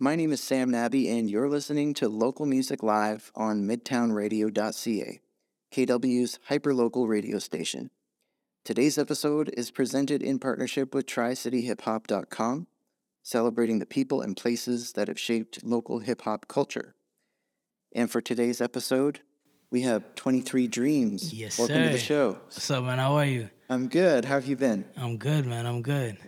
My name is Sam Nabi, and you're listening to Local Music Live on MidtownRadio.ca, KW's hyperlocal radio station. Today's episode is presented in partnership with TriCityHipHop.com, celebrating the people and places that have shaped local hip hop culture. And for today's episode, we have 23DREAMZ. Yes, Welcome sir. to the show. What's up, man? How are you? I'm good. How have you been? I'm good, man. I'm good.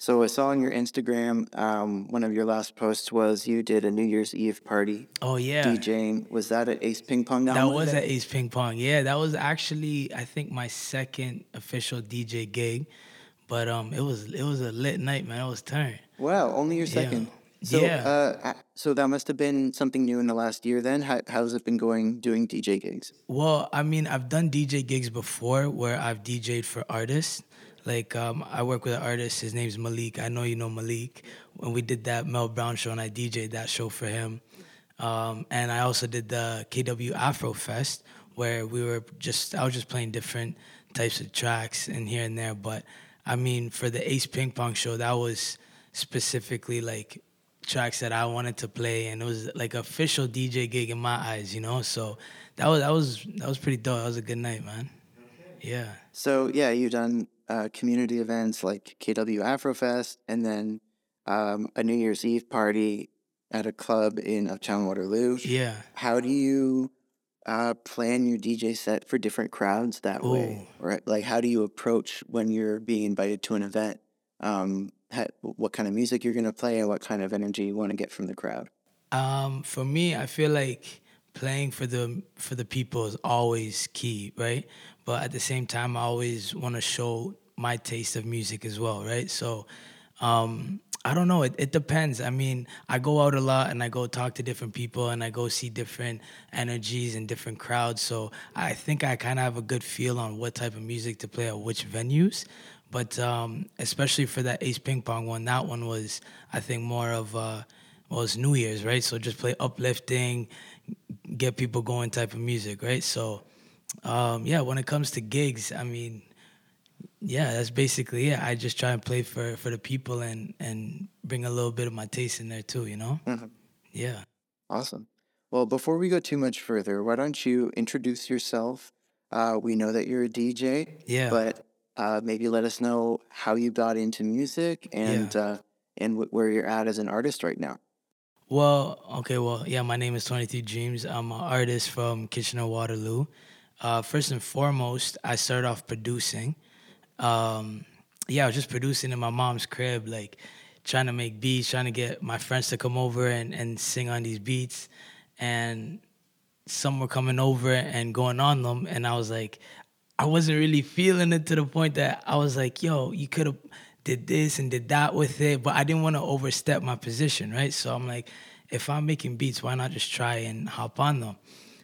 So I saw on your Instagram, um, one of your last posts was you did a New Year's Eve party Oh yeah, DJing. Was that at Ace Ping Pong? that Down was at? Ace Ping Pong. Yeah, that was actually I think my second official DJ gig, but um, it was it was a lit night, man. It was turn. Wow, only your second. So, Yeah. Uh, so that must have been something new in the last year. Then, How, how's it been going doing DJ gigs? Well, I mean, I've done DJ gigs before where I've DJed for artists. Like um, I work with an artist. His name's Malik. I know you know Malik. When we did that Mel Brown show, and I DJed that show for him. Um, and I also did the KW Afro Fest where we were just I was just playing different types of tracks and here and there. But I mean, for the Ace Ping Pong show, that was specifically like tracks that I wanted to play, and it was like official DJ gig in my eyes, you know. So that was that was that was pretty dope. That was a good night, man. Yeah. So yeah, you've done uh, community events like KW Afrofest, and then um, a New Year's Eve party at a club in Uptown Waterloo. Yeah. How do you uh, plan your DJ set for different crowds that way? Right? Like, how do you approach when you're being invited to an event? Um, ha- what kind of music you're going to play and what kind of energy you want to get from the crowd? Um, for me, I feel like playing for the for the people is always key, right? But at the same time, I always want to show my taste of music as well, right? So, um, I don't know. It, it depends. I mean, I go out a lot and I go talk to different people and I go see different energies and different crowds. So I think I kind of have a good feel on what type of music to play at which venues. But um, especially for that Ace Ping Pong one, that one was, I think, more of uh, well, it's New Year's, right? So just play uplifting, get people going type of music, right? So, um, yeah, when it comes to gigs, I mean, yeah, that's basically it. I just try and play for for the people and and bring a little bit of my taste in there too, you know? Mhm. Yeah. Awesome. Well, before we go too much further, why don't you introduce yourself? Uh, we know that you're a DJ, Yeah. but uh, maybe let us know how you got into music and uh, and wh- where you're at as an artist right now. Well, okay, well, yeah, my name is 23DREAMZ. I'm an artist from Kitchener Waterloo. Uh, first and foremost, I started off producing. Um, yeah, I was just producing in my mom's crib, like trying to make beats, trying to get my friends to come over and, and sing on these beats. And some were coming over and going on them. And I was like, I wasn't really feeling it to the point that I was like, yo, you could have did this and did that with it, but I didn't want to overstep my position, right? So I'm like, if I'm making beats, why not just try and hop on them?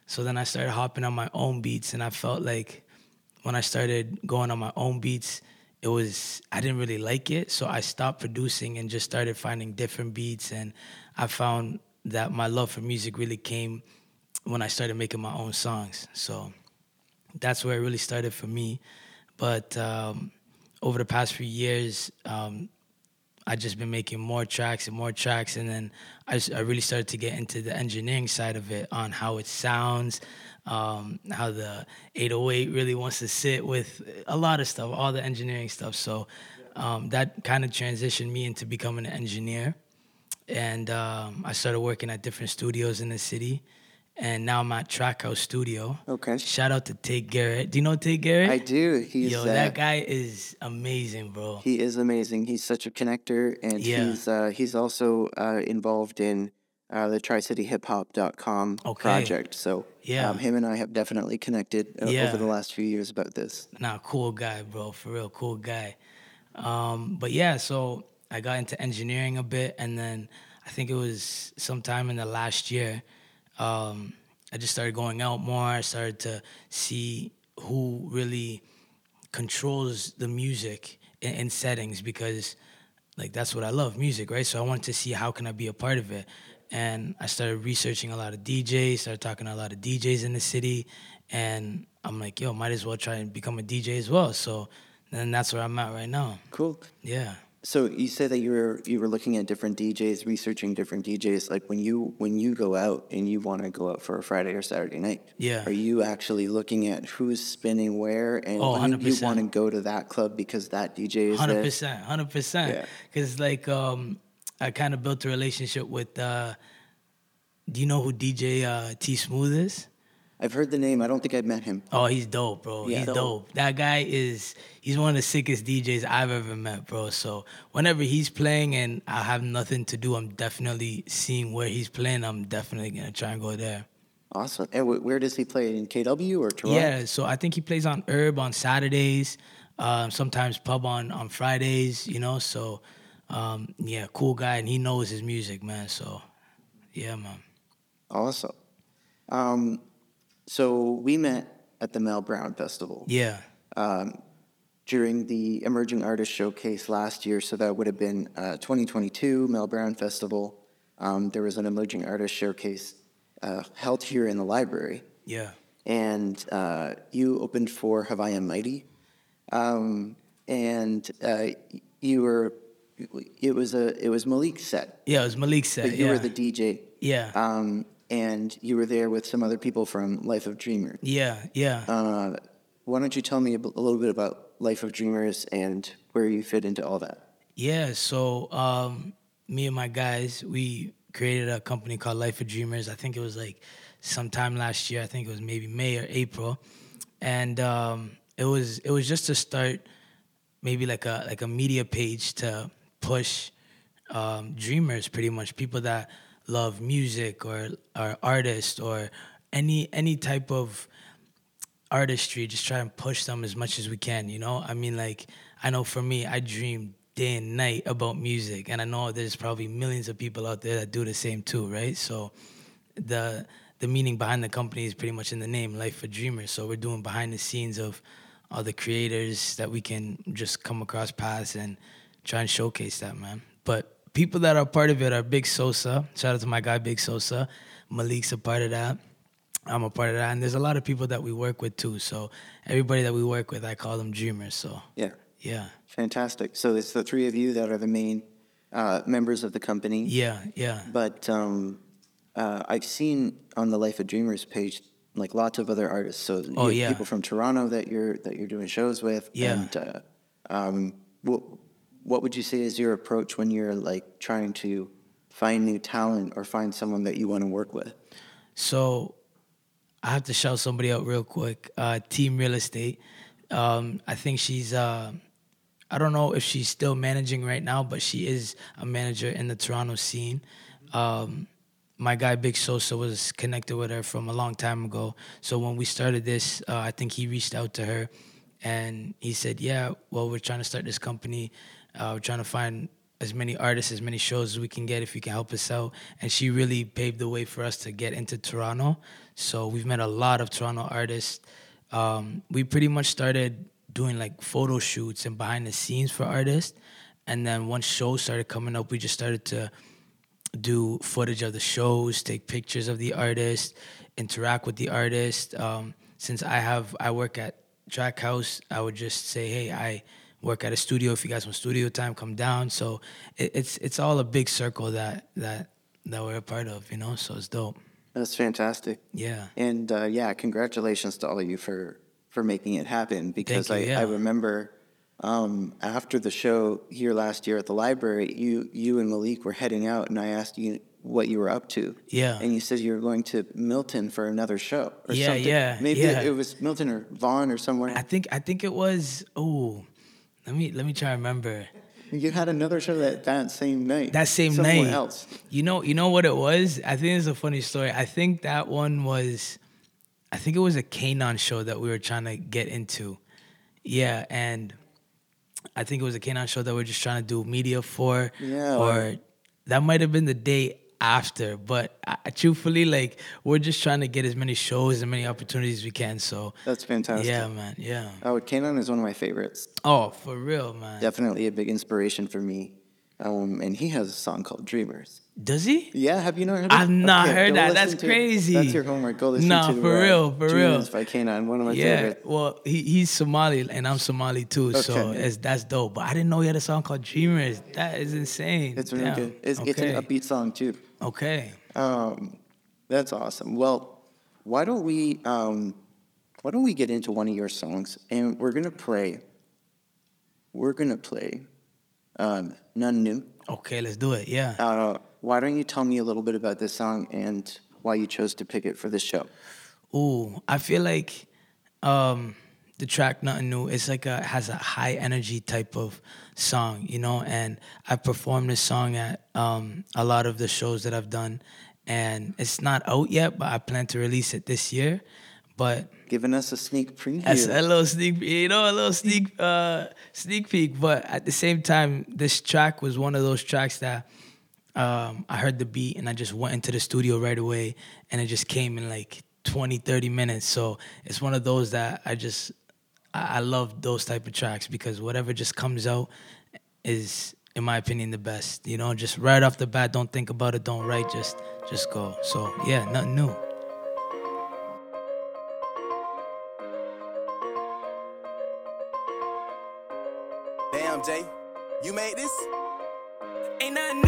So then I started hopping on my own beats, and I felt like when I started going on my own beats, it was I didn't really like it, so I stopped producing and just started finding different beats, and I found that my love for music really came when I started making my own songs. So that's where it really started for me. But um, over the past few years, um, I just been making more tracks and more tracks, and then I really started to get into the engineering side of it on how it sounds, um, how the 808 really wants to sit with a lot of stuff, all the engineering stuff. So um, that kind of transitioned me into becoming an engineer, and um, I started working at different studios in the city, and now I'm at Trackhouse Studio. Okay. Shout out to Tate Garrett. Do you know Tate Garrett? I do. He's Yo, uh, that guy is amazing, bro. He is amazing. He's such a connector, and Yeah. he's uh, he's also uh, involved in uh, the TriCityHipHop.com Okay. project. So Yeah. um, him and I have definitely connected uh, Yeah. over the last few years about this. Nah, cool guy, bro. For real, cool guy. Um, but yeah, so I got into engineering a bit, and then I think it was sometime in the last year, um, I just started going out more. I started to see who really controls the music in, in settings because like that's what I love, music, right? So I wanted to see how can I be a part of it. And I started researching a lot of DJs, started talking to a lot of DJs in the city, and I'm like, yo, might as well try and become a DJ as well. So then that's where I'm at right now. Cool. Yeah. So you said that you were you were looking at different DJs, researching different DJs. Like when you when you go out and you want to go out for a Friday or Saturday night, Yeah. are you actually looking at who's spinning where and Oh, you, you 100%. want to go to that club because that DJ is Hundred there? percent, hundred percent. Because like um, I kind of built a relationship with. Uh, do you know who DJ uh, T Smooth is? I've heard the name. I don't think I've met him. Oh, he's dope, bro. Yeah. He's Dope. dope. That guy is he's one of the sickest DJs I've ever met, bro. So whenever he's playing and I have nothing to do, I'm definitely seeing where he's playing. I'm definitely gonna try and go there. Awesome. And where does he play? In KW or Toronto? Yeah, so I think he plays on Herb on Saturdays, um, sometimes Pub on on Fridays. You know, so um, yeah, cool guy, and he knows his music, man. So yeah, man. Awesome. Um, so we met at the Mel Brown Festival. Yeah, Um, during the Emerging Artist Showcase last year. So that would have been uh, 2022 Mel Brown Festival. Um, there was an Emerging Artist Showcase uh, held here in the library, yeah, and uh, you opened for Haviah Mighty, um, and uh, you were. It was a it was Malik's set, yeah. It was Malik said. but you yeah. were the DJ, yeah, um, and you were there with some other people from Life of Dreamers. yeah, yeah. Uh, why don't you tell me a, b- a little bit about Life of Dreamers and where you fit into all that? Yeah, so um, me and my guys, we created a company called Life of Dreamers. I think it was like sometime last year. I think it was maybe May or April, and um, it was it was just to start maybe like a like a media page to push um, dreamers, pretty much people that love music or are artists or any any type of artistry, just try and push them as much as we can, you know? I mean, like, I know for me, I dream day and night about music, and I know there's probably millions of people out there that do the same too, right? So the the meaning behind the company is pretty much in the name, Life for Dreamers. So we're doing behind the scenes of all the creators that we can just come across paths and try and showcase that, man. But people that are part of it are Big Sosa. Shout out to my guy Big Sosa. Malik's a part of that. I'm a part of that. And there's a lot of people that we work with too. So everybody that we work with, I call them dreamers. So Yeah, yeah. fantastic. So it's the three of you that are the main uh, members of the company. Yeah, yeah. But um, uh, I've seen on the Life of Dreamers page like lots of other artists. So Oh, yeah. people from Toronto that you're that you're doing shows with. Yeah. And uh, um, what would you say is your approach when you're like trying to find new talent or find someone that you want to work with? So I have to shout somebody out real quick. Uh, Team Real Estate. Um, I think she's. Uh, I don't know if she's still managing right now, but she is a manager in the Toronto scene. Um, my guy Big Sosa was connected with her from a long time ago. So when we started this, uh, I think he reached out to her, and he said, "Yeah, well, we're trying to start this company. Uh, trying to find as many artists, as many shows as we can get if you can help us out." And she really paved the way for us to get into Toronto. So we've met a lot of Toronto artists. Um, we pretty much started doing like photo shoots and behind the scenes for artists. And then once shows started coming up, we just started to do footage of the shows, take pictures of the artist, interact with the artist. Um, since I have, I work at Track House, I would just say, hey, I work at a studio. If you guys want studio time, come down. So it, it's it's all a big circle that that that we're a part of, you know. So it's dope. That's fantastic. Yeah. And uh, yeah, congratulations to all of you for for making it happen. Because you, I, yeah. I remember um, after the show here last year at the library, you you and Malik were heading out, and I asked you what you were up to. Yeah. And you said you were going to Milton for another show. Or Yeah, something. yeah, Maybe yeah. it was Milton or Vaughan or somewhere. I think I think it was. Oh, let me let me try to remember. You had another show that that same night. That same somewhere night. else. You know, you know what it was? I think it's a funny story. I think that one was I think it was a K'naan show that we were trying to get into. Yeah, and I think it was a K'naan show that we are just trying to do media for. Yeah. Or that might have been the day after, but I, truthfully, like we're just trying to get as many shows and many opportunities as we can. So That's fantastic. yeah, man, yeah. Oh, K'naan is one of my favorites. Oh, for real, man. Definitely a big inspiration for me. um, and he has a song called Dreamers. Does he? Yeah, have you not heard? I've not Okay, heard that. That's to- crazy. That's your homework. Go listen Nah, to for uh, real, for real. By K'naan, one of my Yeah. favorite. Well, he, he's Somali and I'm Somali too, so Okay. it's, that's dope. But I didn't know he had a song called Dreamers. That is insane. It's really Damn. good. It's, it's an upbeat song too. Okay. Um, that's awesome. Well, why don't we um, why don't we get into one of your songs and we're gonna play. We're gonna play um, none new. Okay, let's do it. Yeah. Uh, why don't you tell me a little bit about this song and why you chose to pick it for this show? Ooh, I feel like um, the track "Nothing New" it's like a has a high energy type of song, you know. And i've performed this song at um, a lot of the shows that I've done, and it's not out yet, but I plan to release it this year. But Giving us a sneak preview. That's a little sneak, you know, a little sneak, uh, sneak peek. But at the same time, this track was one of those tracks that um, I heard the beat and I just went into the studio right away, and it just came in like 20, 30 minutes. So it's one of those that I just, I, I love those type of tracks because whatever just comes out is, in my opinion, the best. You know, just right off the bat, don't think about it, don't write, just, just go. So yeah, nothing new. Damn, Jay, you made this? Ain't nothing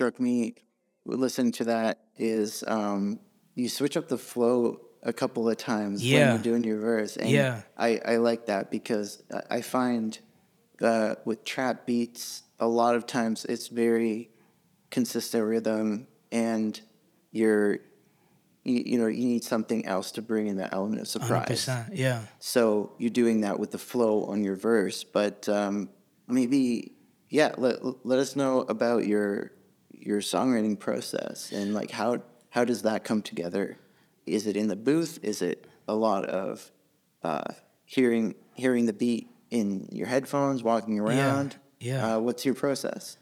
struck me listening to that is um, you switch up the flow a couple of times when you're doing your verse. And Yeah. I, I like that because I- I find uh, with trap beats, a lot of times it's very consistent rhythm and you're, you, you know, you need something else to bring in that element of surprise. 100%. Yeah. So you're doing that with the flow on your verse, but um, maybe yeah, let, let us know about your your songwriting process and like how how does that come together? Is it in the booth? Is it a lot of uh, hearing hearing the beat in your headphones, walking around? yeah. Uh, what's your process?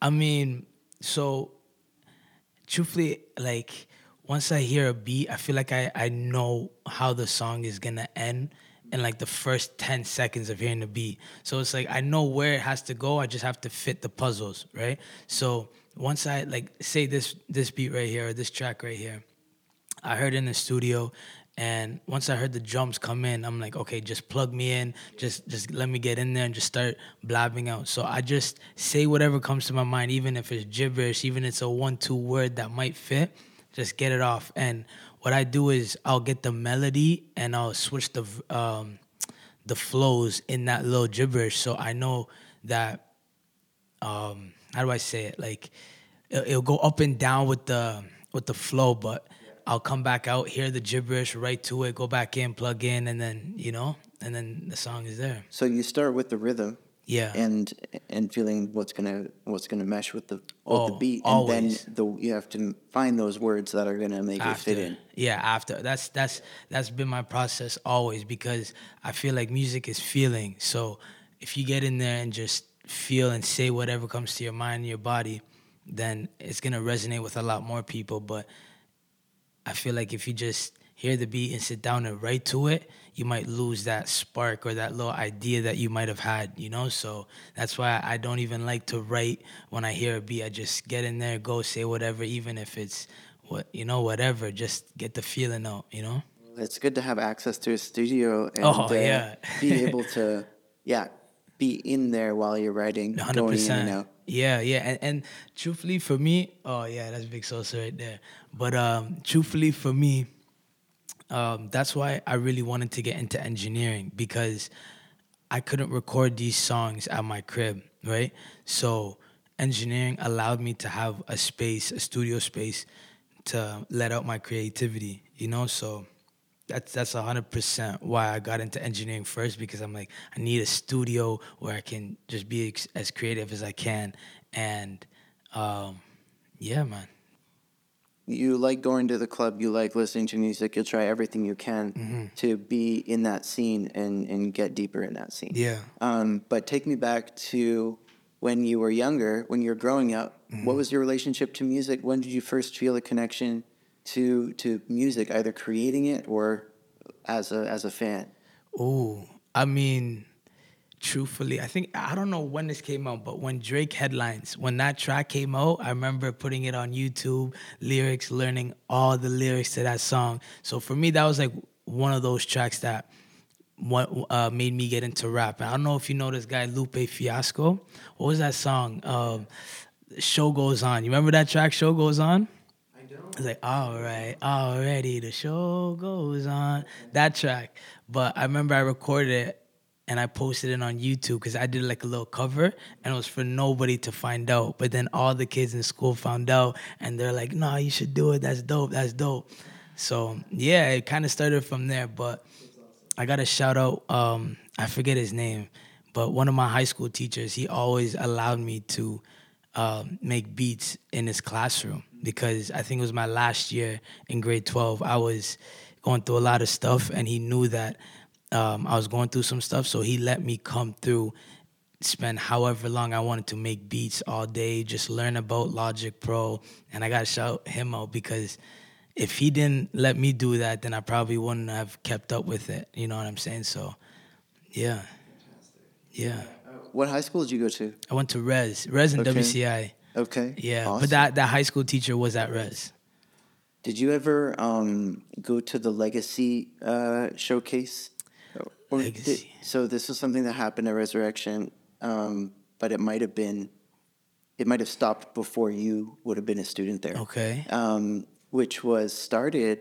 I mean, so truthfully, like once I hear a beat, I feel like I, I know how the song is gonna end in like the first 10 seconds of hearing the beat. So it's like I know where it has to go. I just have to fit the puzzles, right? So once I like say this this beat right here or this track right here, I heard in the studio and once I heard the drums come in, I'm like, okay, just plug me in, just just let me get in there and just start blabbing out. So I just say whatever comes to my mind, even if it's gibberish, even if it's a one two word that might fit, just get it off. And what I do is I'll get the melody and I'll switch the um, the flows in that little gibberish, so I know that um, how do I say it? Like it'll, it'll go up and down with the with the flow, but I'll come back out, hear the gibberish, right to it, go back in, plug in, and then you know, and then the song is there. So you start with the rhythm Yeah. and and feeling what's gonna what's gonna mesh with the with the Oh, beat, and always. then the you have to find those words that are gonna make it fit in. Yeah, after that's that's that's been my process always because I feel like music is feeling. So if you get in there and just feel and say whatever comes to your mind and your body, then it's gonna resonate with a lot more people. But I feel like if you just hear the beat and sit down and write to it, you might lose that spark or that little idea that you might have had, you know? So that's why I don't even like to write when I hear a beat. I just get in there, go say whatever, even if it's what you know, whatever. Just get the feeling out, you know? It's good to have access to a studio and Oh, uh, yeah. be able to yeah be in there while you're writing, hundred going in and out. Yeah, yeah, and, and truthfully for me, oh yeah, that's Big Sosa right there. But um, truthfully for me, um, that's why I really wanted to get into engineering because I couldn't record these songs at my crib, right? So engineering allowed me to have a space, a studio space, to let out my creativity, you know. So that's that's hundred percent why I got into engineering first because I'm like I need a studio where I can just be ex- as creative as I can, and um, yeah, man. You like going to the club, you like listening to music, you'll try everything you can Mm-hmm. to be in that scene and, and get deeper in that scene. Yeah. Um, but take me back to when you were younger, when you were growing up. Mm-hmm. What was your relationship to music? When did you first feel a connection to to music, either creating it or as a as a fan? Oh, I mean, truthfully, I think I don't know when this came out, but when Drake headlines, when that track came out, I remember putting it on YouTube, lyrics, learning all the lyrics to that song. So for me, that was like one of those tracks that what uh, made me get into rap. And I don't know if you know this guy Lupe Fiasco. What was that song? Um, Show goes on. You remember that track? Show goes on. It's like, all right, already the show goes on. That track. But I remember I recorded it and I posted it on YouTube because I did like a little cover and it was for nobody to find out. But then all the kids in school found out and they're like, no, you should do it. That's dope. That's dope. So yeah, it kind of started from there. But I got a shout out, um, I forget his name, but one of my high school teachers, he always allowed me to um, make beats in his classroom because I think it was my last year in grade 12. I was going through a lot of stuff and he knew that um, I was going through some stuff. So he let me come through, spend however long I wanted to make beats all day, just learn about Logic Pro. And I got to shout him out because if he didn't let me do that, then I probably wouldn't have kept up with it. You know what I'm saying? So, yeah. Yeah. What high school did you go to? I went to Res, Res and Okay. WCI. Okay. Yeah, Awesome. but that that high school teacher was at Res. Did you ever um, go to the Legacy uh, showcase? Or did- Legacy. so this was something that happened at Resurrection, um, but it might have been, it might have stopped before you would have been a student there. Okay. Um, which was started,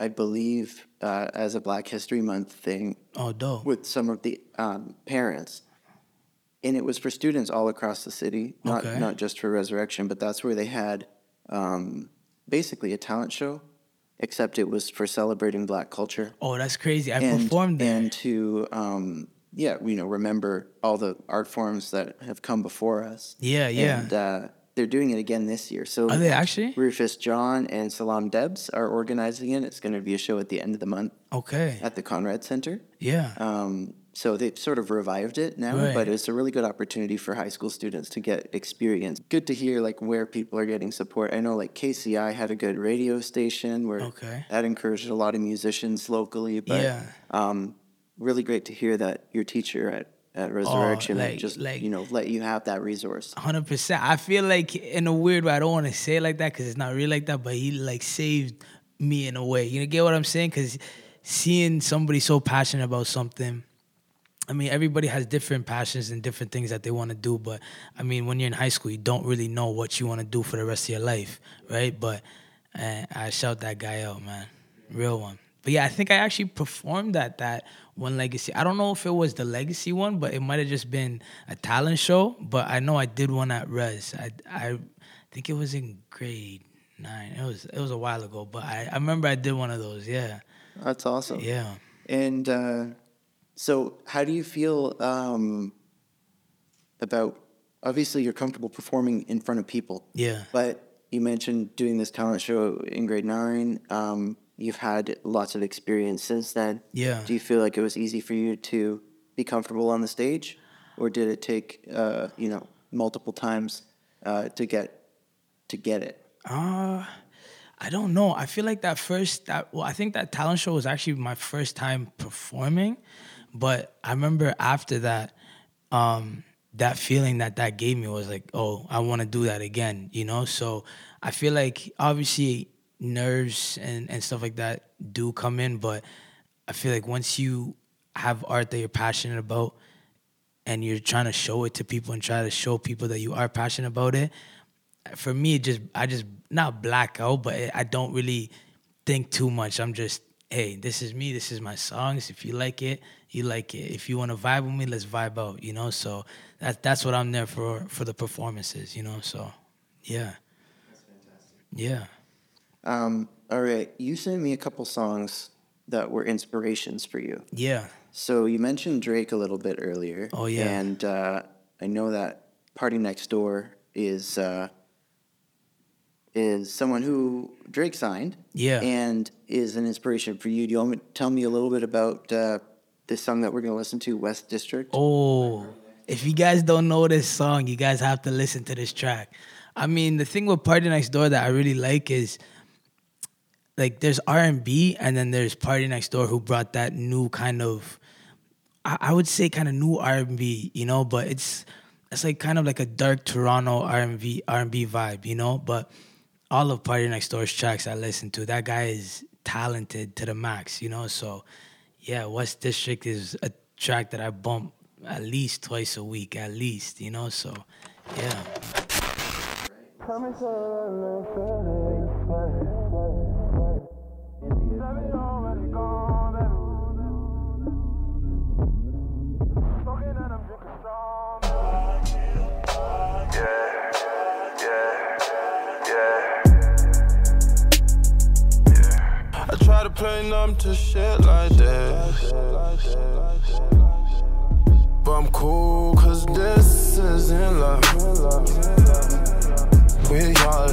I believe, uh, as a Black History Month thing Oh, dope. with some of the um, parents. And it was for students all across the city, not Okay. not just for Resurrection, but that's where they had um, basically a talent show, except it was for celebrating Black culture Oh, that's crazy. I and performed there. and to um, yeah, you know, remember all the art forms that have come before us. Yeah, yeah. And uh, they're doing it again this year. So Are they actually? Rufus John and Salam Debs are organizing it. It's going to be a show at the end of the month Okay. at the Conrad Center. Yeah. Um, so they've sort of revived it now, Right. but it's a really good opportunity for high school students to get experience. Good to hear like where people are getting support. I know like KCI had a good radio station where Okay. that encouraged a lot of musicians locally. But Yeah. um, really great to hear that your teacher at, at Resurrection like- just like- you know let you have that resource. Hundred percent. I feel like in a weird way. I don't want to say it like that because it's not really like that. But he like saved me in a way. You know, get what I'm saying? Because seeing somebody so passionate about something. I mean, everybody has different passions and different things that they want to do. But I mean, when you're in high school, you don't really know what you want to do for the rest of your life, right? But uh, I shout that guy out, man. Real one. but yeah, I think I actually performed at that one legacy. I don't know if it was the legacy one, but it might have just been a talent show. But I know I did one at Res. I I think it was in grade nine. It was it was a while ago, but I, I remember I did one of those. Yeah, That's awesome. yeah. And uh, so, how do you feel um, about? Obviously, you're comfortable performing in front of people. Yeah. But you mentioned doing this talent show in grade nine. Um, you've had lots of experience since then. Yeah. Do you feel like it was easy for you to be comfortable on the stage, or did it take uh, you know multiple times uh, to get to get it? Uh, I don't know. I feel like that first that well, I think that talent show was actually my first time performing, but I remember after that, um, that feeling that that gave me was like, oh, I want to do that again, you know. So I feel like obviously nerves and and stuff like that do come in, but I feel like once you have art that you're passionate about and you're trying to show it to people and try to show people that you are passionate about it for me it just i just not black out but i don't really think too much i'm just hey this is me this is my songs if you like it you like it if you want to vibe with me let's vibe out you know so that, that's what i'm there for for the performances you know so yeah yeah Um, all right, you sent me a couple songs that were inspirations for you. yeah So you mentioned Drake a little bit earlier. Oh, yeah. And uh, I know that Party Next Door is uh, is someone who Drake signed. Yeah. And is an inspiration for you. Do you want to tell me a little bit about uh, this song that we're going to listen to, West District? Oh, if you guys don't know this song, you guys have to listen to this track. I mean, the thing with Party Next Door that I really like is like there's R and B, and then there's Party Next Door who brought that new kind of, I, I would say, kind of new R and B, you know. But it's it's like kind of like a dark Toronto R and B R and B vibe, you know. But all of Party Next Door's tracks I listen to, that guy is talented to the max, you know. So yeah, West District is a track that I bump at least twice a week, at least, you know. So yeah. Try to play numb to shit like this. But I'm cool, cause this isn't love. We all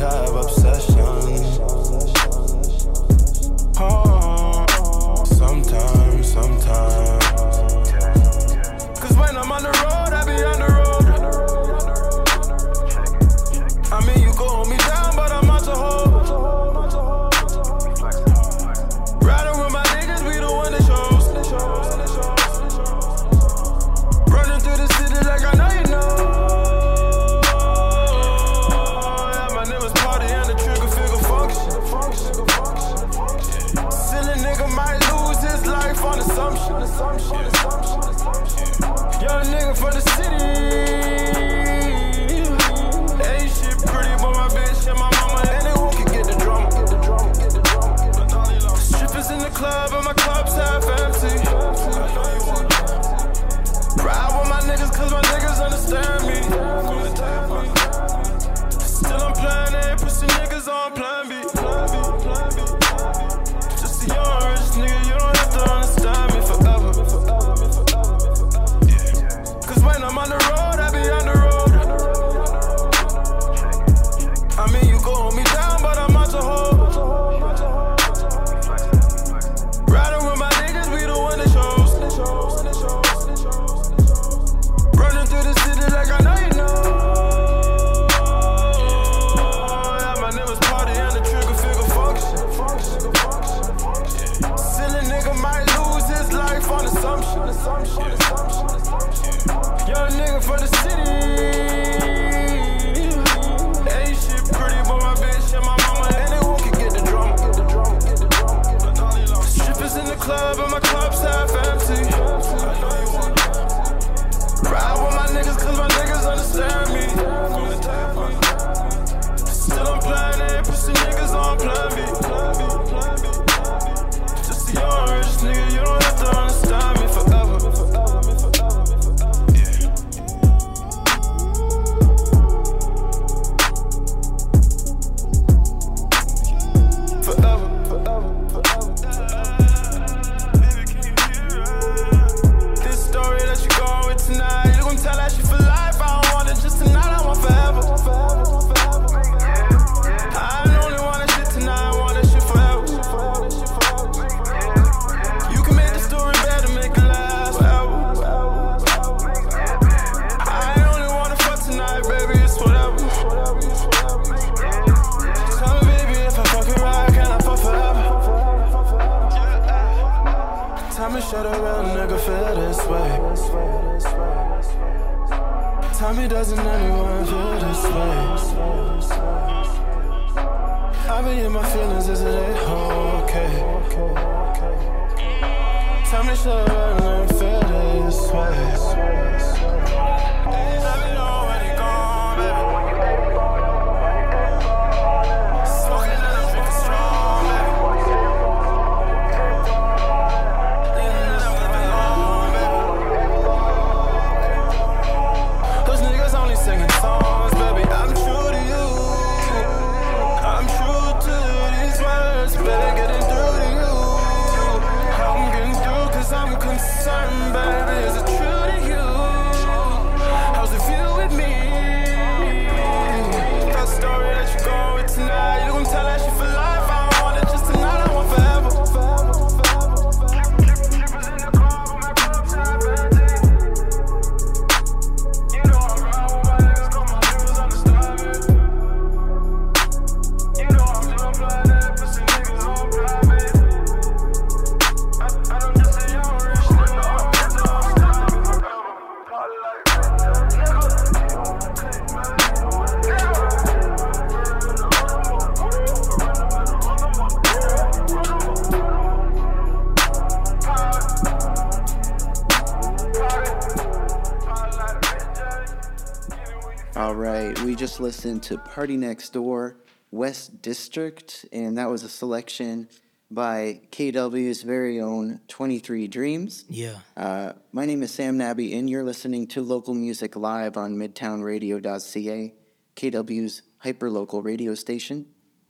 Party Next Door, West District, and that was a selection by KW's very own 23DREAMZ. Yeah. Uh, my name is Sam Nabi, and you're listening to local music live on midtownradio.ca, KW's hyperlocal radio station.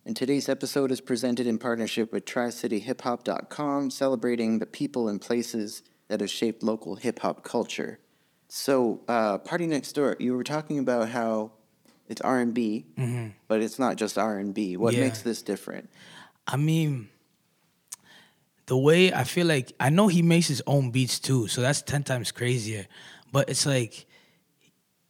And today's episode is presented in partnership with TriCityHipHop.com, celebrating the people and places that have shaped local hip hop culture. So, uh, Party Next Door, you were talking about how it's R and B, mm-hmm. but it's not just R and B. What Yeah. makes this different? I mean, the way I feel like I know he makes his own beats too, so that's ten times crazier. But it's like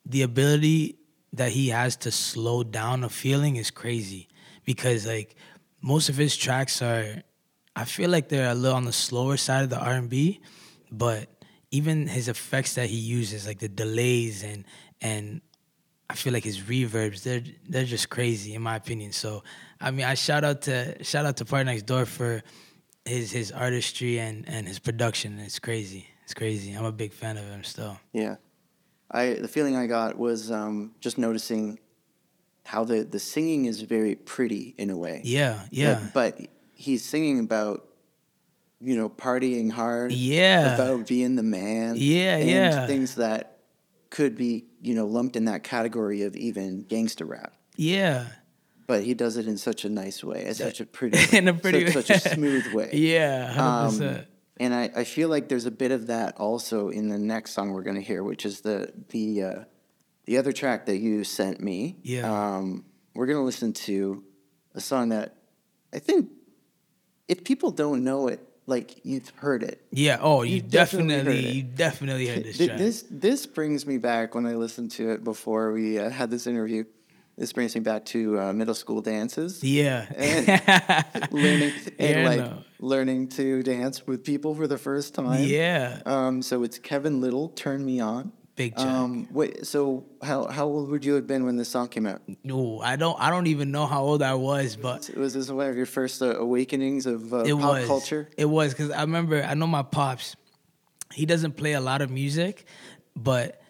the ability that he has to slow down a feeling is crazy because like most of his tracks are, I feel like they're a little on the slower side of the R and B, but even his effects that he uses, like the delays and and I feel like his reverbs, they're they're just crazy in my opinion. So I mean I shout out to shout out to Party Next Door for his his artistry and, and his production. It's crazy. It's crazy. I'm a big fan of him still. Yeah, I the feeling I got was um, just noticing how the the singing is very pretty in a way. Yeah, yeah. But, but he's singing about you know partying hard. Yeah. About being the man. Yeah, and yeah. Things that could be you know lumped in that category of even gangster rap. yeah. But he does it in such a nice way, in such a pretty, In a pretty such, such a smooth way. Yeah, Um, 100%. and I, I feel like there's a bit of that also in the next song we're gonna hear, which is the the uh, the other track that you sent me. Yeah. Um, we're gonna listen to a song that I think if people don't know it, like you've heard it. yeah. Oh, you, you definitely definitely, you definitely heard this track. This this brings me back when I listened to it before we uh, had this interview. This brings me back to uh, middle school dances. yeah. learning and Yeah, like no. learning to dance with people for the first time. yeah. Um, so it's Kevin Lyttle, "Turn Me On." Big track. Um, wait, so how how old would you have been when this song came out? No, I don't. I don't even know how old I was, but it Was this one of your first uh, awakenings of uh, it pop was culture? It was because I remember. I know my pops. He doesn't play a lot of music, but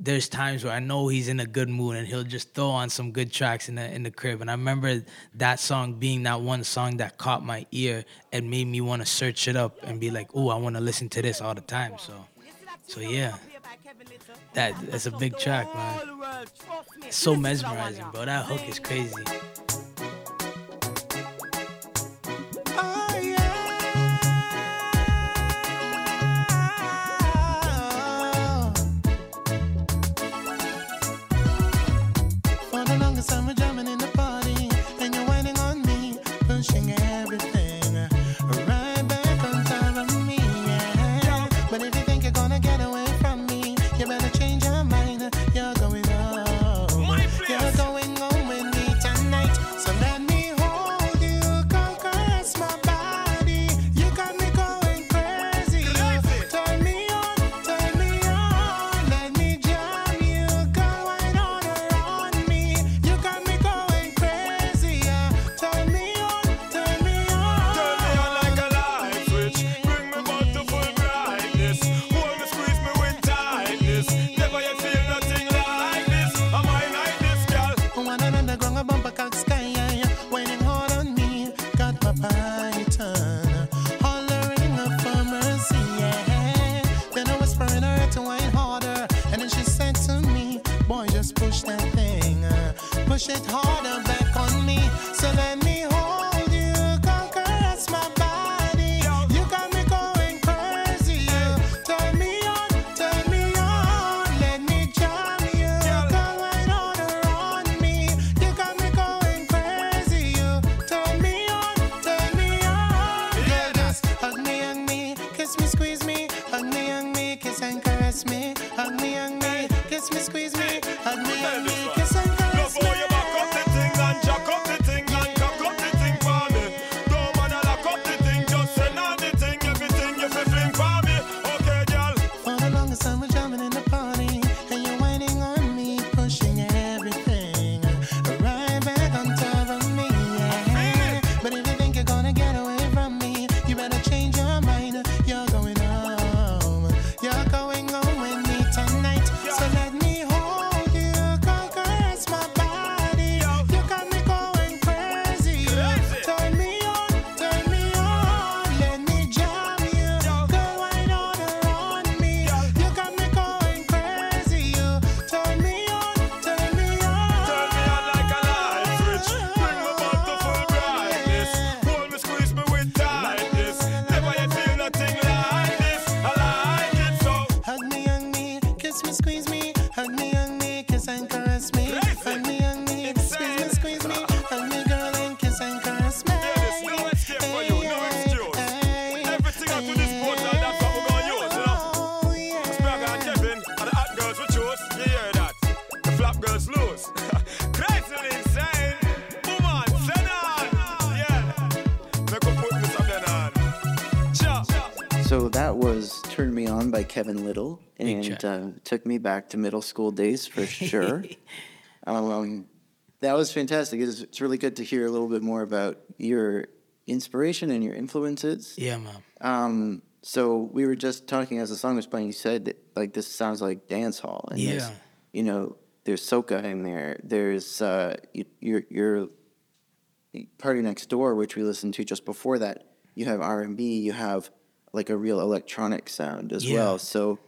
there's times where I know he's in a good mood and he'll just throw on some good tracks in the in the crib. And I remember that song being that one song that caught my ear and made me want to search it up and be like, "Oh, I want to listen to this all the time." So, so yeah, that that's a big track, man. It's so mesmerizing, bro. That hook is crazy. Kevin Lyttle, and uh, took me back to middle school days for sure. um, that was fantastic. It's, it's really good to hear a little bit more about your inspiration and your influences. Yeah, man. Um, so we were just talking as the song was playing. You said that, like this sounds like dance hall, and Yeah. you know, there's soca in there. There's uh, you, your your party next door, which we listened to just before that. You have R and B. You have like a real electronic sound as Yeah. well. So,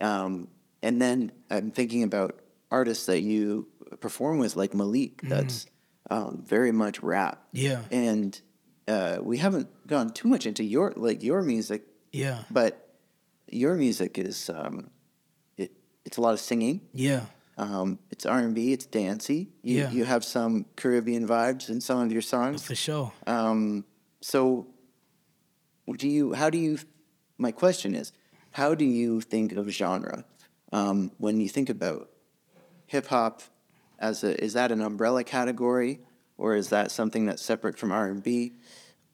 um, and then I'm thinking about artists that you perform with, like Malik. That's um, very much rap. Yeah. and uh, we haven't gone too much into your like your music, Yeah. but your music is um, it, it's a lot of singing. Yeah. Um, it's R and B. It's dancey. You, Yeah. you have some Caribbean vibes in some of your songs. For sure. Um, so, do you? How do you? My question is, how do you think of genre um, when you think about hip hop? As a is that an umbrella category, or is that something that's separate from R and B?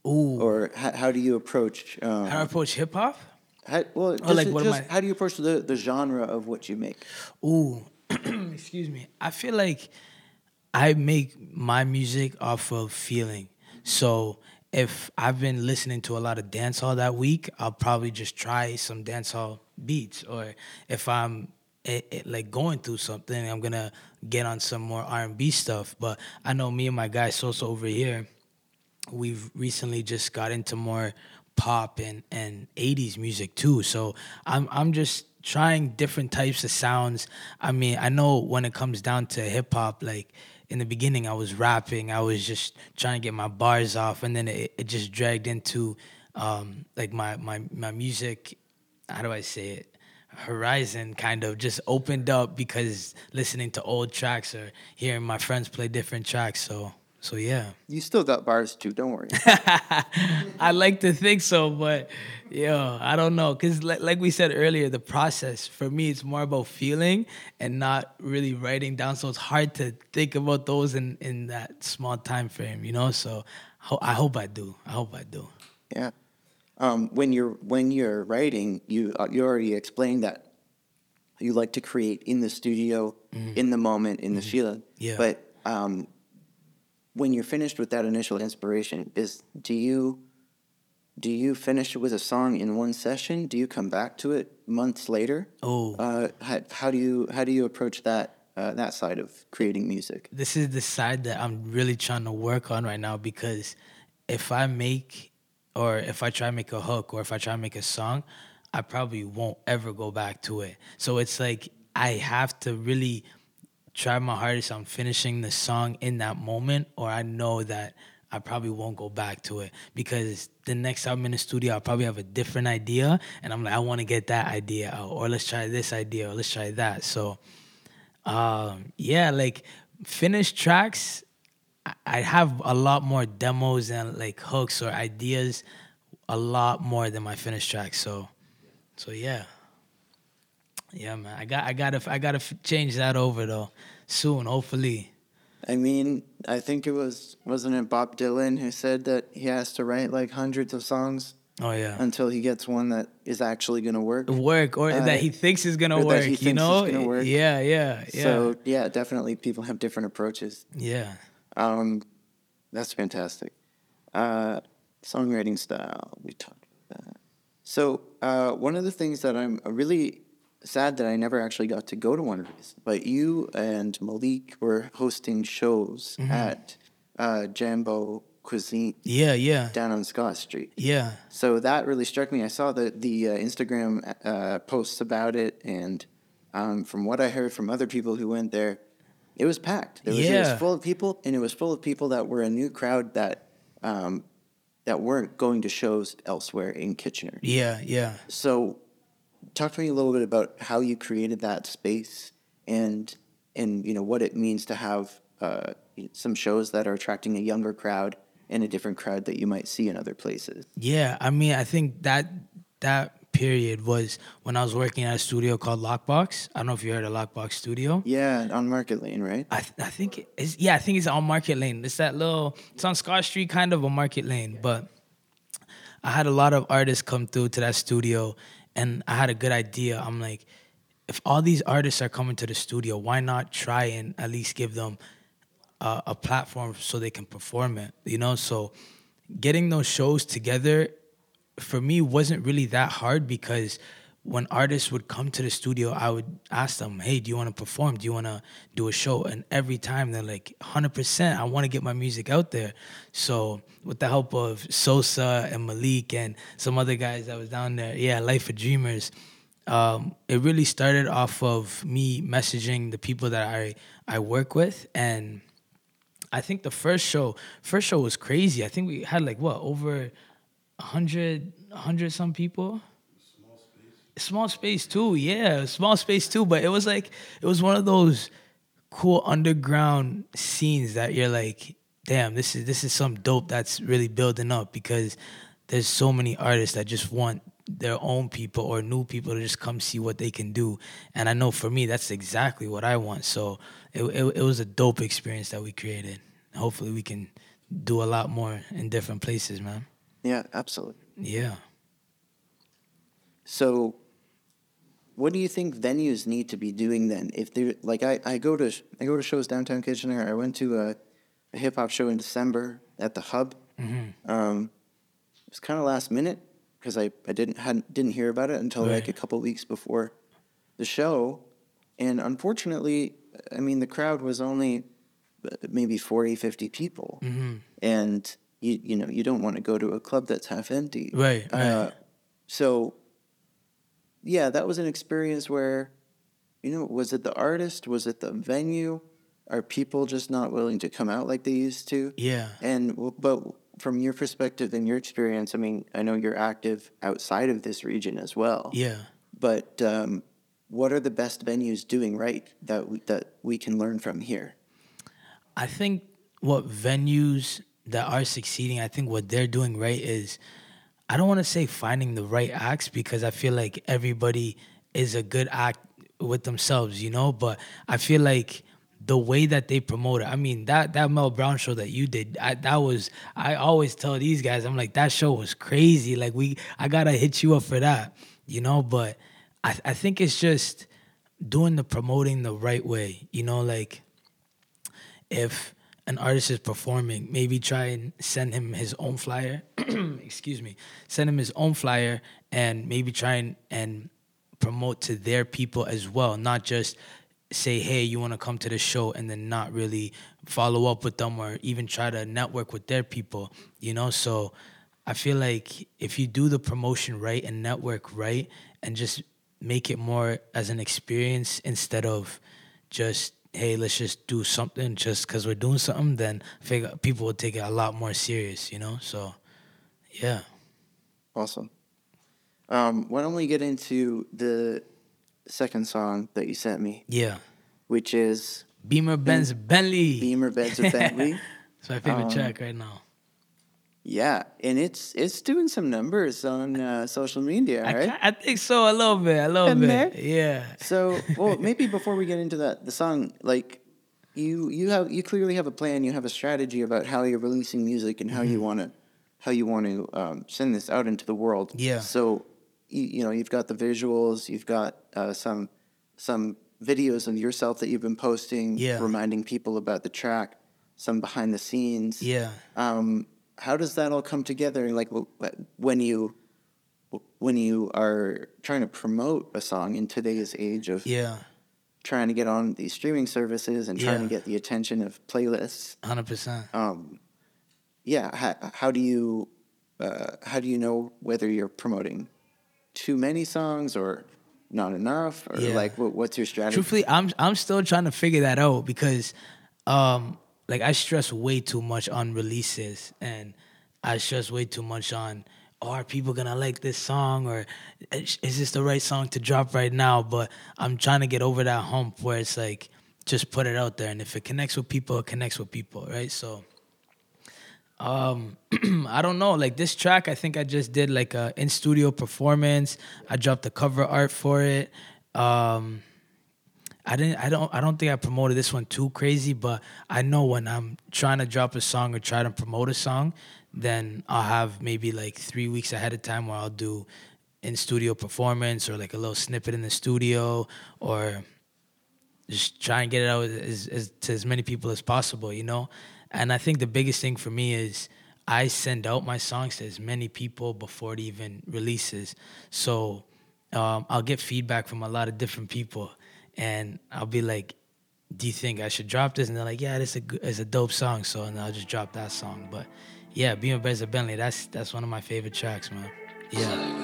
Ooh. Or how, how do you approach? Um, How do I approach hip hop? how, well, just, like, just I- how do you approach the, the genre of what you make? Ooh, excuse me. I feel like I make my music off of feeling. So if I've been listening to a lot of dancehall that week, I'll probably just try some dancehall beats. Or if I'm eh, eh, like going through something, I'm gonna get on some more R and B stuff. But I know me and my guy Sosa over here, we've recently just got into more pop and, and 80s music too. So I'm I'm just trying different types of sounds. I mean, I know when it comes down to hip hop, like in the beginning I was rapping, I was just trying to get my bars off and then it, it just dragged into um, like my, my my music, how do I say it? horizon kind of just opened up because listening to old tracks or hearing my friends play different tracks. So so yeah. You still got bars too. Don't worry. I like to think so, but yeah, I don't know. Cause like, like we said earlier, the process for me it's more about feeling and not really writing down. So it's hard to think about those in in that small time frame, you know. So I hope I do. I hope I do. Yeah. Um, when you're when you're writing, you uh, you already explained that you like to create in the studio, in the moment, in the feeling. Mm-hmm. Yeah. But um, when you're finished with that initial inspiration, is do you do you finish it with a song in one session? Do you come back to it months later? Oh. Uh, how, how do you how do you approach that uh, that side of creating music? this is the side that I'm really trying to work on right now because if I make or if I try to make a hook or if I try to make a song, I probably won't ever go back to it. So it's like I have to really try my hardest on finishing the song in that moment, or I know that I probably won't go back to it because the next time I'm in the studio, I'll probably have a different idea, and I'm like, I want to get that idea out, or let's try this idea, or let's try that. So, um, yeah, like finished tracks, I- have a lot more demos and like hooks or ideas, a lot more than my finished tracks. So, so yeah, yeah, man. I got, I gotta, I gotta f- change that over though soon, hopefully. I mean, I think it was wasn't it Bob Dylan who said that he has to write like hundreds of songs Oh yeah. until he gets one that is actually going to work. work or Uh, that he thinks is gonna or that work. he you know? gonna work. Yeah, yeah, yeah, So yeah, definitely people have different approaches. yeah. Um, that's fantastic. Uh, songwriting style, we talked about that. So uh, one of the things that I'm really sad that I never actually got to go to one of these, but you and Malik were hosting shows Mm-hmm. at uh, Jambo Cuisine Yeah, yeah, down on Scott Street. yeah, So that really struck me. I saw the the uh, Instagram uh, posts about it, and um, from what I heard from other people who went there, it was packed. It was, it was full of people, and it was full of people that were a new crowd that um, that weren't going to shows elsewhere in Kitchener. yeah, yeah. So, talk to me a little bit about how you created that space, and and you know what it means to have uh, some shows that are attracting a younger crowd and a different crowd that you might see in other places. Yeah, I mean, I think that that period was when I was working at a studio called Lockbox. I don't know if you heard of Lockbox Studio. Yeah, on Market Lane, right? I, th- I think it's yeah, I think it's on Market Lane. It's that little it's on Scott Street, kind of a Market Lane. But I had a lot of artists come through to that studio, and I had a good idea. I'm like, if all these artists are coming to the studio, why not try and at least give them a, a platform so they can perform it? You know, so getting those shows together for me wasn't really that hard because when artists would come to the studio, I would ask them, "Hey, do you want to perform? Do you want to do a show?" And every time they're like, "100%, I want to get my music out there." So, with the help of Sosa and Malik and some other guys that was down there, yeah, Life of Dreamers, um, it really started off of me messaging the people that I I work with and. I think the first show, first show was crazy. I think we had like what over a hundred, a hundred some people. Small space too, yeah, small space too. But it was like it was one of those cool underground scenes that you're like, damn, this is this is some dope that's really building up because there's so many artists that just want their own people or new people to just come see what they can do. And I know for me, that's exactly what I want. So it, it, it was a dope experience that we created. Hopefully, we can do a lot more in different places, man. Yeah, absolutely. Yeah. So, what do you think venues need to be doing then? If they are like, I, I go to I go to shows downtown Kitchener. I went to a, a hip hop show in December at the Hub. Um, it was kind of last minute because I, I didn't hadn't, didn't hear about it until like a couple weeks before the show, and unfortunately, I mean the crowd was only uh, maybe 40, 50 people, and you you know you don't want to go to a club that's half empty, Right, right. Uh, so yeah, that was an experience where, you know, was it the artist? Was it the venue? Are people just not willing to come out like they used to? Yeah. And but from your perspective and your experience, I mean, I know you're active outside of this region as well. Yeah. But um, what are the best venues doing right that we, that we can learn from here? I think what venues that are succeeding, I think what they're doing right is I don't want to say finding the right acts because I feel like everybody is a good act with themselves, you know, but I feel like the way that they promote it. I mean, that that Mel Brown show that you did, I, that was I always tell these guys, I'm like that show was crazy. Like we I got to hit you up for that, you know, but I I think it's just doing the promoting the right way, you know, like if an artist is performing, maybe try and send him his own flyer. excuse me. Send him his own flyer and maybe try and, and promote to their people as well, not just say, hey, you want to come to the show and then not really follow up with them or even try to network with their people, you know? So I feel like if you do the promotion right and network right and just make it more as an experience instead of just hey, let's just do something just because we're doing something, then figure people will take it a lot more serious, you know? So, yeah. Awesome. Um, why don't we get into the second song that you sent me, Yeah. which is Beamer Benz Bentley. Beamer Benz Bentley. It's my favorite Um, track right now. Yeah, and it's it's doing some numbers on uh, social media, I, right? ca- I think so a little bit, a little bit. there? Yeah. So, well, maybe before we get into that, the song, like you you have you clearly have a plan, you have a strategy about how you're releasing music and how you Mm-hmm. want to how you want to um, send this out into the world. Yeah. So, you, you know, you've got the visuals, you've got uh, some some videos of yourself that you've been posting, Yeah. reminding people about the track, some behind the scenes. Yeah. Um, how does that all come together? Like wh- wh- when you when you are trying to promote a song in today's age of Yeah. trying to get on these streaming services and trying to get the attention of playlists. 100%. Um, yeah, how, how do you uh, how do you know whether you're promoting too many songs or not enough, or Yeah. like what, what's your strategy? Truthfully, I'm I'm still trying to figure that out because um like I stress way too much on releases and I stress way too much on oh, are people gonna like this song or is is this the right song to drop right now? But I'm trying to get over that hump where it's like just put it out there and if it connects with people, it connects with people, right? So um I don't know. Like this track, I think I just did like a in studio performance. I dropped the cover art for it. Um I didn't I don't I don't think I promoted this one too crazy, but I know when I'm trying to drop a song or try to promote a song, then I'll have maybe like three weeks ahead of time where I'll do in studio performance or like a little snippet in the studio or just try and get it out as, as, to as many people as possible, you know? And I think the biggest thing for me is I send out my songs to as many people before it even releases. So um, I'll get feedback from a lot of different people, and I'll be like, "Do you think I should drop this?" And they're like, "Yeah, this is a it's a dope song." So and I'll just drop that song. But yeah, Beamer Benz Bentley, that's that's one of my favorite tracks, man. Yeah.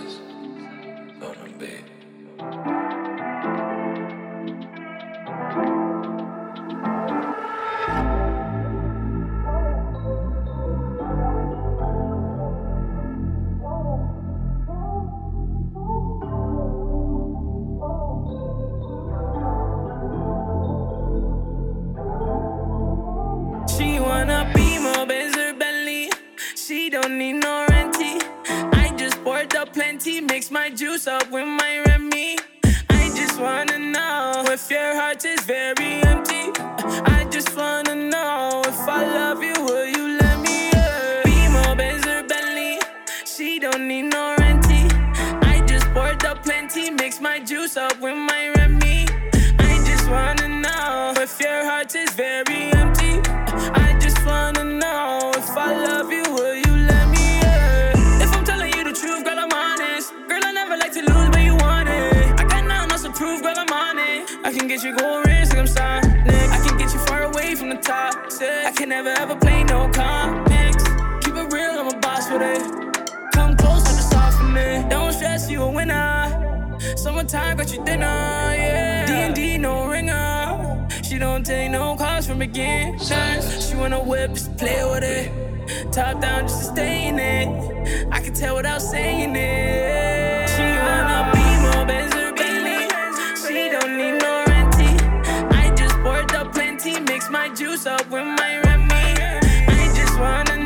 My Remy. I just wanna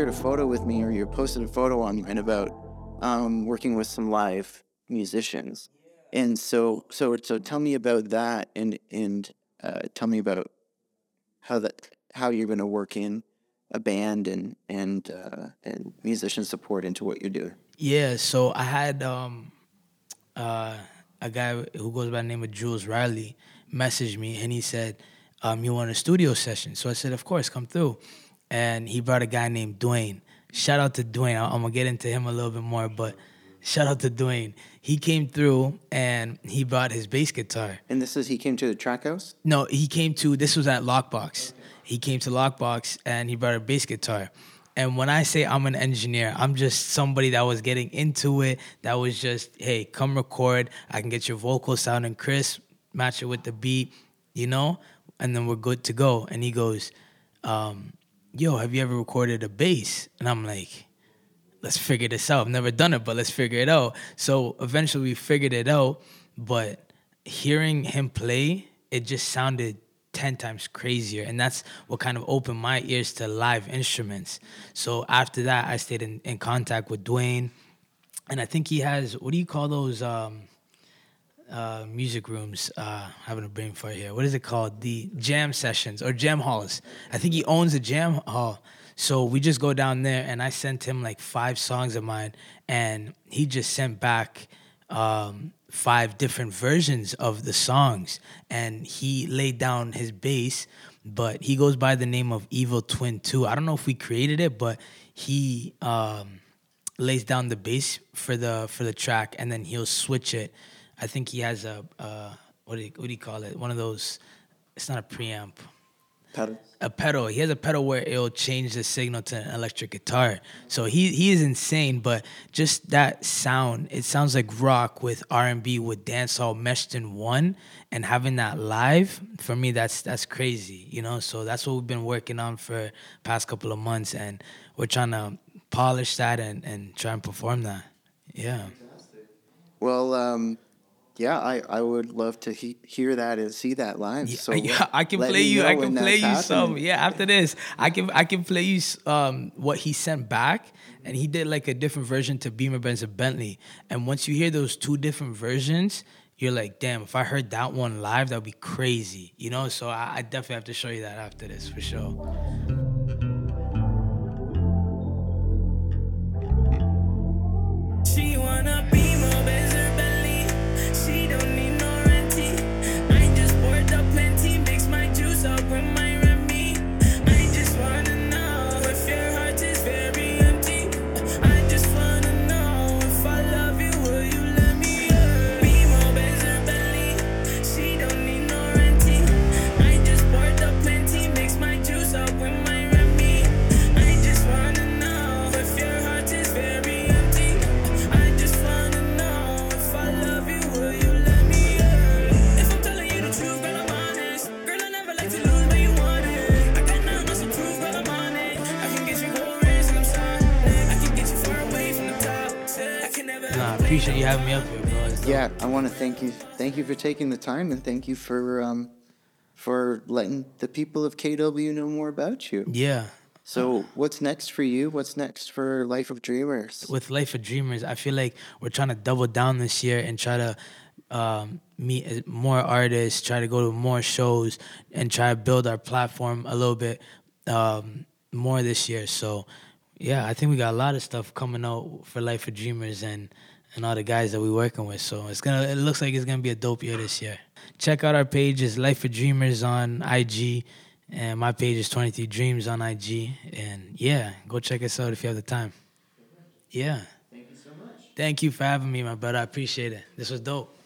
shared a photo with me, or you posted a photo online about um, working with some live musicians. And so, so, so, tell me about that, and and uh, tell me about how that how you're going to work in a band and and uh, and musician support into what you're doing. Yeah, so I had um, uh, a guy who goes by the name of Jules Riley message me and he said, um, "You want a studio session?" So I said, "Of course, come through." And he brought a guy named Dwayne. Shout out to Dwayne. I- I'm gonna get into him a little bit more, but shout out to Dwayne. He came through and he brought his bass guitar. And this is he came to the track house. No, he came to this was at Lockbox. He came to Lockbox and he brought a bass guitar. And when I say I'm an engineer, I'm just somebody that was getting into it. That was just, hey, come record. I can get your vocals sounding crisp, match it with the beat, you know, and then we're good to go. And he goes, um, "Yo, have you ever recorded a bass?" And I'm like, let's figure this out. I've never done it, but let's figure it out. So eventually we figured it out. But hearing him play, it just sounded 10 times crazier. And that's what kind of opened my ears to live instruments. So after that, I stayed in, in contact with Dwayne. And I think he has, what do you call those um, uh, music rooms? Uh, having a brain fart here. What is it called? The jam sessions or jam halls. I think he owns a jam hall. So we just go down there, and I sent him like five songs of mine, and he just sent back um, five different versions of the songs, and he laid down his bass. But he goes by the name of Evil Twin Two. I don't know if we created it, but he um, lays down the bass for the for the track, and then he'll switch it. I think he has a uh, what do you, what do you call it? One of those. It's not a preamp Pedal. a pedal. He has a pedal where it'll change the signal to an electric guitar. So he he is insane, but just that sound, it sounds like rock with R and B with dancehall meshed in one, and having that live for me, that's that's crazy, you know. So that's what we've been working on for past couple of months, and we're trying to polish that and and try and perform that. Yeah. Well, um, yeah, I, I would love to he- hear that and see that live. so yeah, I can play you. I can play that's you some. Yeah, after this, I can I can play you um what he sent back, and he did like a different version to Beamer Benz and Bentley. And once you hear those two different versions, you're like, damn, if I heard that one live, that would be crazy, you know. So I, I definitely have to show you that after this for sure. She wanna be appreciate you having me up here, bro. It's dope. Yeah, I want to thank you. Thank you for taking the time, and thank you for um, for letting the people of KW know more about you. Yeah. So, what's next for you? What's next for Life of Dreamers? with Life of Dreamers, I feel like we're trying to double down this year and try to um, meet more artists, try to go to more shows, and try to build our platform a little bit um, more this year. So, yeah, I think we got a lot of stuff coming out for Life of Dreamers and and all the guys that we're working with. So it's gonna. It looks like it's gonna be a dope year this year. Check out our pages, Life for Dreamers on IG. And my page is 23DREAMZ on IG. And yeah, go check us out if you have the time. Yeah. Thank you so much. Thank you for having me, my brother. I appreciate it. This was dope.